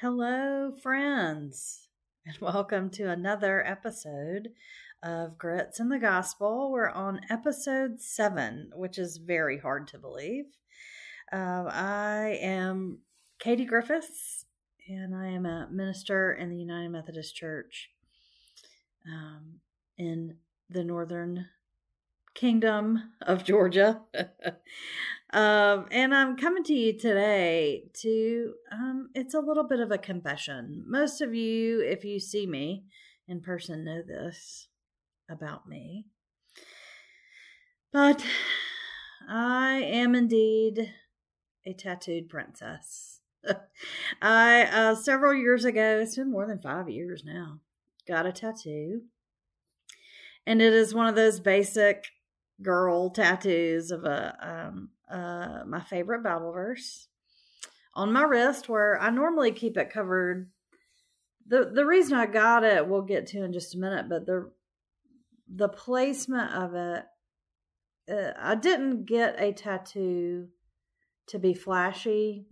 Hello, friends, and welcome to another episode of Grits in the Gospel. We're on episode seven, which is very hard to believe. Uh, I am Katie Griffis, and I am a minister in the United Methodist Church um, in the Northern Kingdom of Georgia. um, and I'm coming to you today to, um, it's a little bit of a confession. Most of you, if you see me in person, know this about me. But I am indeed a tattooed princess. I, uh, several years ago, it's been more than five years now, got a tattoo. And it is one of those basic girl tattoos of a um, uh, my favorite Bible verse on my wrist, where I normally keep it covered. the The reason I got it, we'll get to in just a minute, but the the placement of it, uh, I didn't get a tattoo to be flashy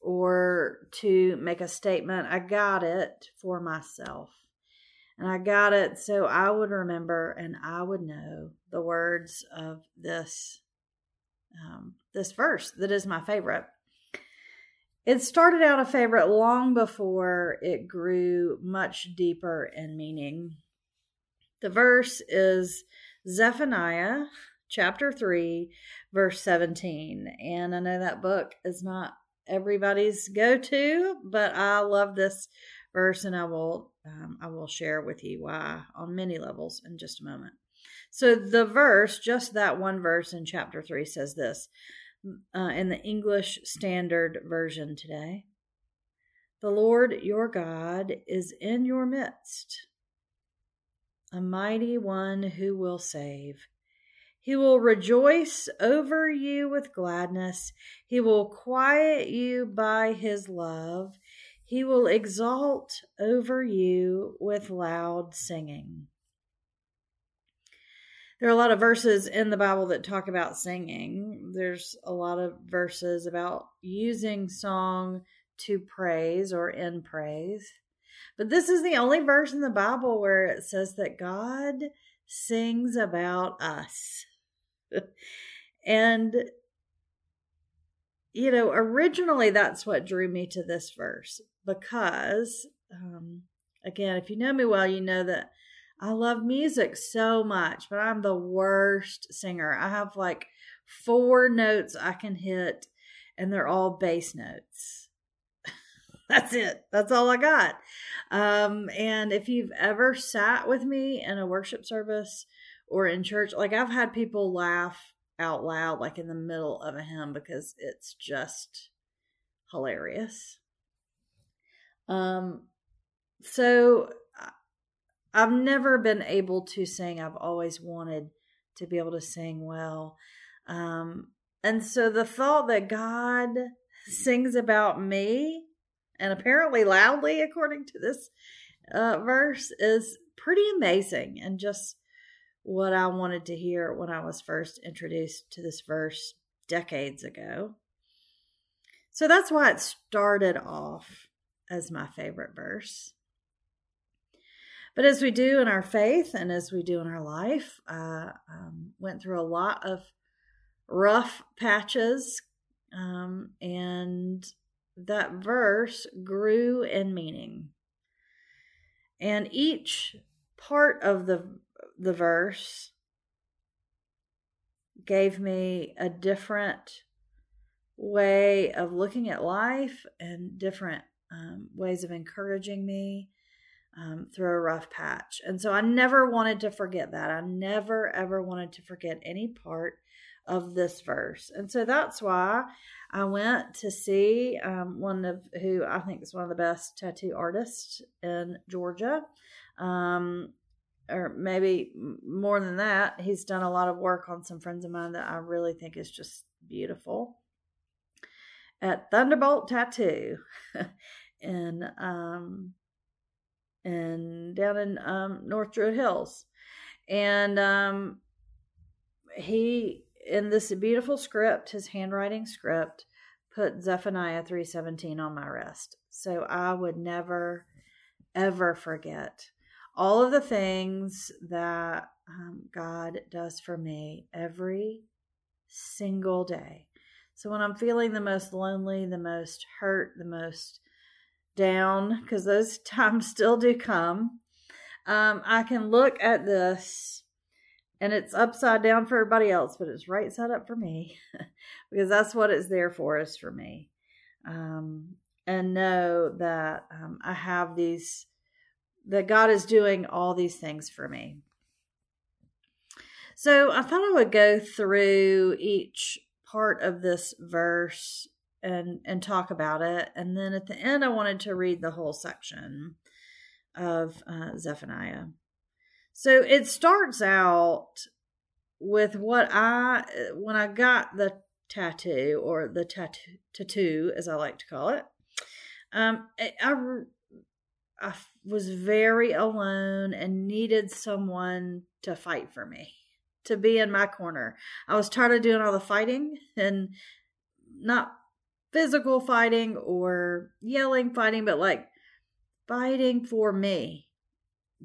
or to make a statement. I got it for myself. And I got it so I would remember and I would know the words of this um, this verse that is my favorite. It started out a favorite long before it grew much deeper in meaning. The verse is Zephaniah chapter 3, verse 17. And I know that book is not everybody's go to, but I love this verse and I will um, I will share with you why on many levels in just a moment. So the verse, just that one verse in chapter three, says this uh, in the English Standard Version today. The Lord your God is in your midst, a mighty one who will save. He will rejoice over you with gladness. He will quiet you by his love. He will exalt over you with loud singing. There are a lot of verses in the Bible that talk about singing. There's a lot of verses about using song to praise or in praise. But this is the only verse in the Bible where it says that God sings about us. and you know, originally that's what drew me to this verse because, um, again, if you know me well, you know that I love music so much, but I'm the worst singer. I have like four notes I can hit, and they're all bass notes. That's it. That's all I got. Um, and if you've ever sat with me in a worship service or in church, like I've had people laugh out loud, like in the middle of a hymn, because it's just hilarious. Um, so I've never been able to sing. I've always wanted to be able to sing well. Um, and so the thought that God sings about me, and apparently loudly, according to this uh, verse, is pretty amazing and just what I wanted to hear when I was first introduced to this verse decades ago. So that's why it started off as my favorite verse. But as we do in our faith and as we do in our life, I um, went through a lot of rough patches, um, and that verse grew in meaning. And each part of the the verse gave me a different way of looking at life and different um, ways of encouraging me um, through a rough patch. And so I never wanted to forget that. I never, ever wanted to forget any part of this verse. And so that's why I went to see um, one of who I think is one of the best tattoo artists in Georgia. Um, or maybe more than that, he's done a lot of work on some friends of mine that I really think is just beautiful at Thunderbolt Tattoo in um and down in um North Druid Hills. And um he in this beautiful script, his handwriting script, put Zephaniah 317 on my wrist. so I would never, ever forget all of the things that um, God does for me every single day. So when I'm feeling the most lonely, the most hurt, the most down, because those times still do come, um, I can look at this and it's upside down for everybody else, but it's right side up for me because that's what it's there for, is for me. Um, and know that um, I have these, that God is doing all these things for me. So I thought I would go through each part of this verse and and talk about it, and then at the end I wanted to read the whole section of uh, Zephaniah. So it starts out with what I when I got the tattoo or the tattoo, tattoo as I like to call it. Um, I, I was very alone and needed someone to fight for me to be in my corner. I was tired of doing all the fighting and not physical fighting or yelling fighting, but like fighting for me,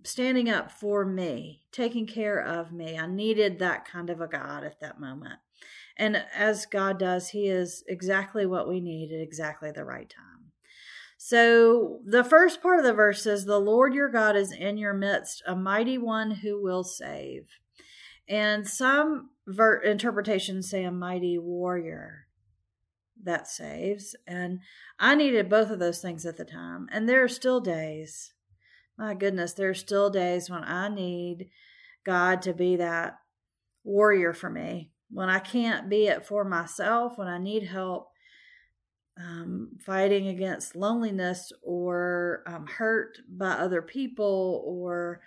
standing up for me, taking care of me. I needed that kind of a God at that moment. And as God does, He is exactly what we need at exactly the right time. So the first part of the verse says, The Lord your God is in your midst, a mighty one who will save. And some ver- interpretations say a mighty warrior that saves. And I needed both of those things at the time. And there are still days, my goodness, there are still days when I need God to be that warrior for me. When I can't be it for myself, when I need help um, fighting against loneliness or um, hurt by other people or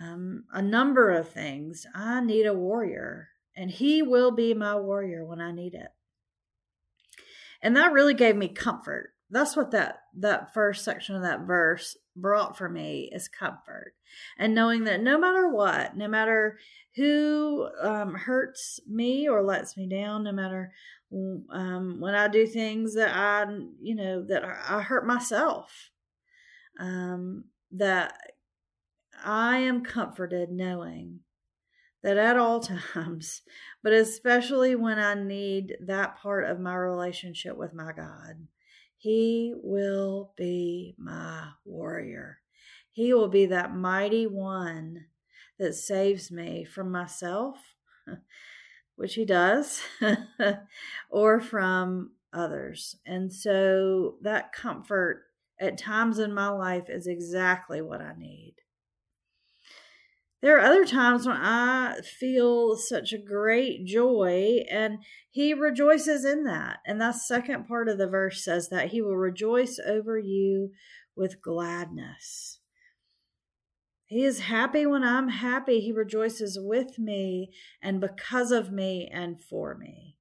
um, a number of things. I need a warrior, and he will be my warrior when I need it. And that really gave me comfort. That's what that that first section of that verse brought for me is comfort, and knowing that no matter what, no matter who um, hurts me or lets me down, no matter um, when I do things that I, you know, that I hurt myself, um, that I am comforted knowing that at all times, but especially when I need that part of my relationship with my God, He will be my warrior. He will be that mighty one that saves me from myself, which He does, or from others. And so that comfort at times in my life is exactly what I need. There are other times when I feel such a great joy, and he rejoices in that. And that second part of the verse says that he will rejoice over you with gladness. He is happy when I'm happy. He rejoices with me and because of me and for me.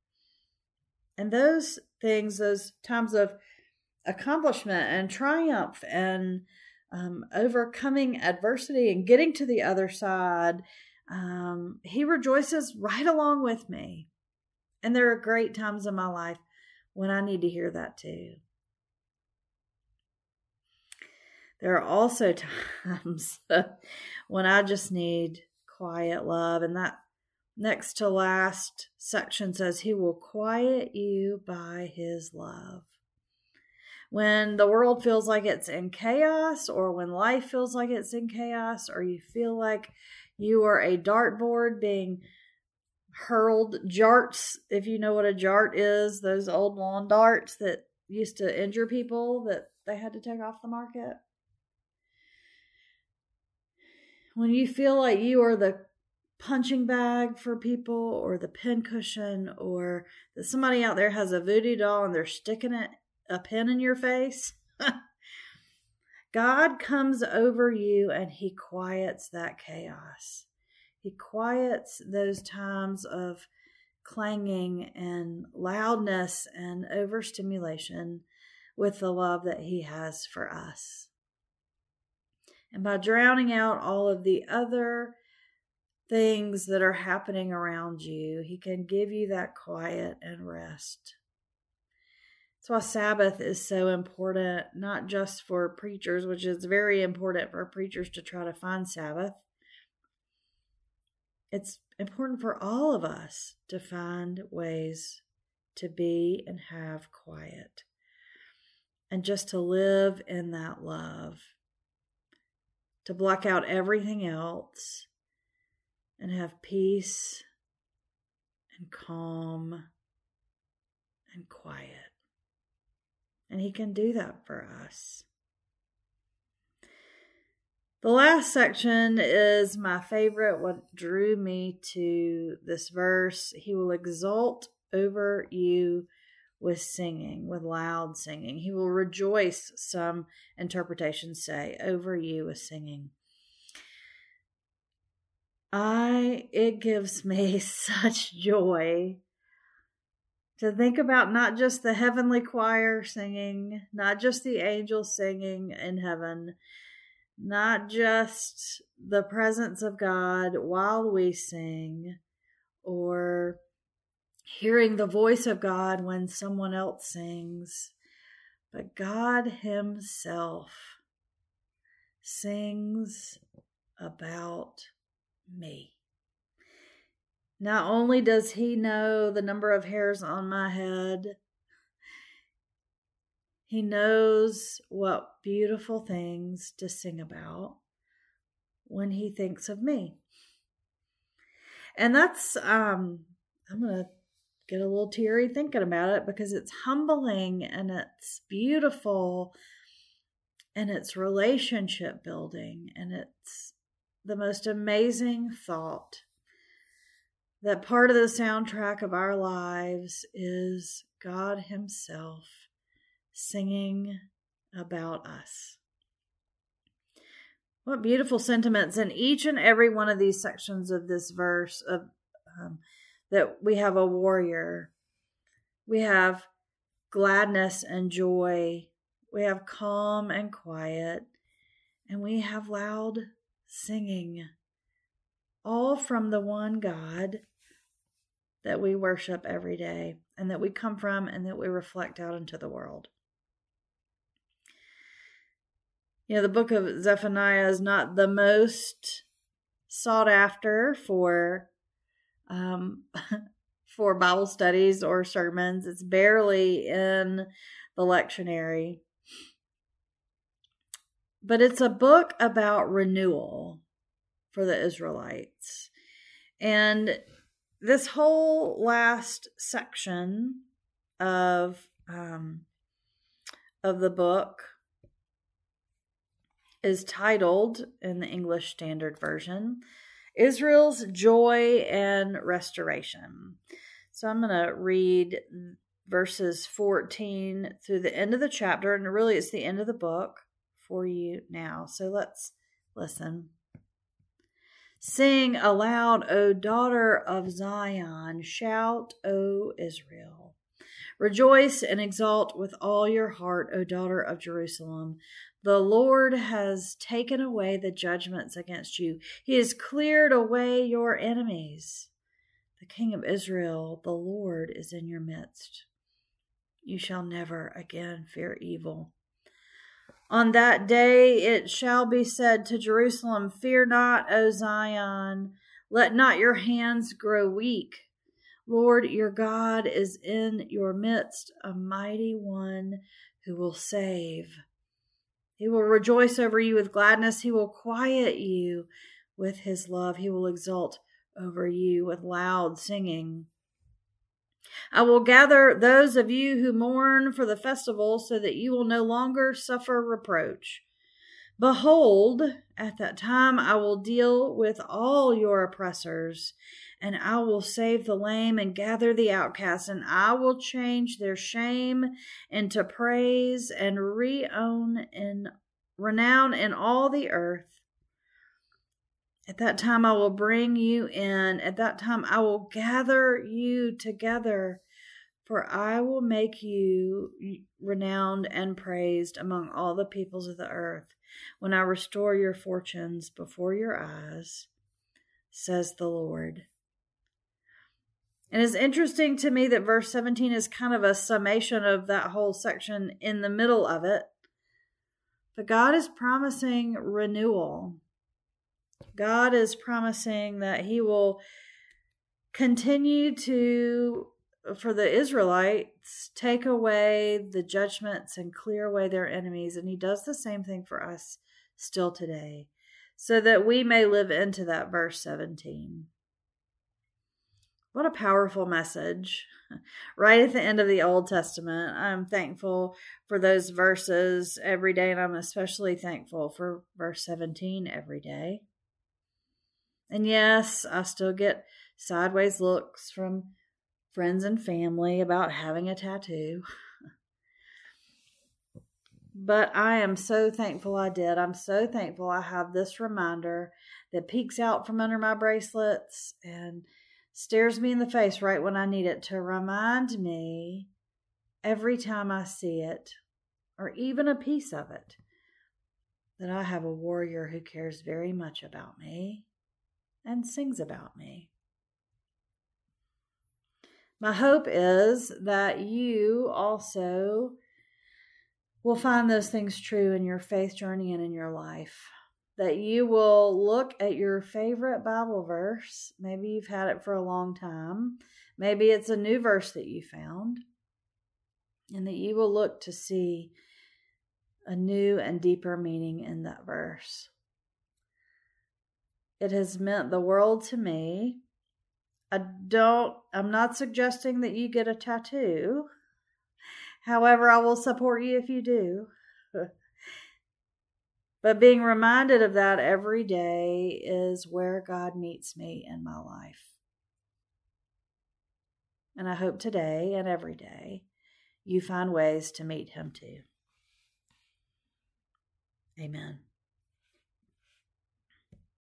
And those things, those times of accomplishment and triumph and um, overcoming adversity and getting to the other side, um, he rejoices right along with me. And there are great times in my life when I need to hear that too. There are also times when I just need quiet love. And that next to last section says, He will quiet you by His love when the world feels like it's in chaos or when life feels like it's in chaos or you feel like you are a dartboard being hurled jarts if you know what a jart is those old lawn darts that used to injure people that they had to take off the market. When you feel like you are the punching bag for people or the pincushion or that somebody out there has a voodoo doll and they're sticking it a pin in your face. God comes over you and he quiets that chaos. He quiets those times of clanging and loudness and overstimulation with the love that he has for us. And by drowning out all of the other things that are happening around you, he can give you that quiet and rest. That's why Sabbath is so important, not just for preachers, which is very important for preachers to try to find Sabbath. It's important for all of us to find ways to be and have quiet and just to live in that love, to block out everything else and have peace and calm and quiet. And He can do that for us. The last section is my favorite, what drew me to this verse. He will exult over you with singing, with loud singing. He will rejoice, some interpretations say, over you with singing. I, it gives me such joy to think about not just the heavenly choir singing, not just the angels singing in heaven, not just the presence of God while we sing, or hearing the voice of God when someone else sings, but God Himself sings about me. Not only does he know the number of hairs on my head, he knows what beautiful things to sing about when he thinks of me. And that's um I'm going to get a little teary thinking about it because it's humbling and it's beautiful and it's relationship building and it's the most amazing thought that part of the soundtrack of our lives is God Himself singing about us. What beautiful sentiments in each and every one of these sections of this verse of um, that we have a warrior. We have gladness and joy. We have calm and quiet. And we have loud singing. All from the one God that we worship every day and that we come from and that we reflect out into the world. You know, the book of Zephaniah is not the most sought after for um, for Bible studies or sermons. It's barely in the lectionary. But it's a book about renewal for the Israelites. And this whole last section of um, of the book is titled in the English Standard Version Israel's Joy and Restoration. So I'm going to read verses 14 through the end of the chapter, and really it's the end of the book for you now. So let's listen. Sing aloud, O daughter of Zion. Shout, O Israel. Rejoice and exult with all your heart, O daughter of Jerusalem. The Lord has taken away the judgments against you. He has cleared away your enemies. The King of Israel, the Lord, is in your midst. You shall never again fear evil. On that day it shall be said to Jerusalem, Fear not, O Zion, let not your hands grow weak. Lord your God is in your midst, a mighty one who will save. He will rejoice over you with gladness. He will quiet you with his love. He will exult over you with loud singing. I will gather those of you who mourn for the festival so that you will no longer suffer reproach. Behold, at that time I will deal with all your oppressors, and I will save the lame and gather the outcasts, and I will change their shame into praise and reown in renown in all the earth. At that time I will bring you in. At that time I will gather you together. For I will make you renowned and praised among all the peoples of the earth when I restore your fortunes before your eyes, says the Lord. And it's interesting to me that verse 17 is kind of a summation of that whole section in the middle of it. But God is promising renewal. God is promising that He will continue to, for the Israelites, take away the judgments and clear away their enemies. And He does the same thing for us still today, so that we may live into that verse 17. What a powerful message. Right at the end of the Old Testament. I'm thankful for those verses every day, and I'm especially thankful for verse 17 every day. And yes, I still get sideways looks from friends and family about having a tattoo. but I am so thankful I did. I'm so thankful I have this reminder that peeks out from under my bracelets and stares me in the face right when I need it to remind me every time I see it, or even a piece of it, that I have a warrior who cares very much about me and sings about me. My hope is that you also will find those things true in your faith journey and in your life that you will look at your favorite Bible verse. Maybe you've had it for a long time. Maybe it's a new verse that you found. And that you will look to see a new and deeper meaning in that verse. It has meant the world to me. I don't, I'm not suggesting that you get a tattoo. However, I will support you if you do. But being reminded of that every day is where God meets me in my life. And I hope today and every day you find ways to meet Him too. Amen.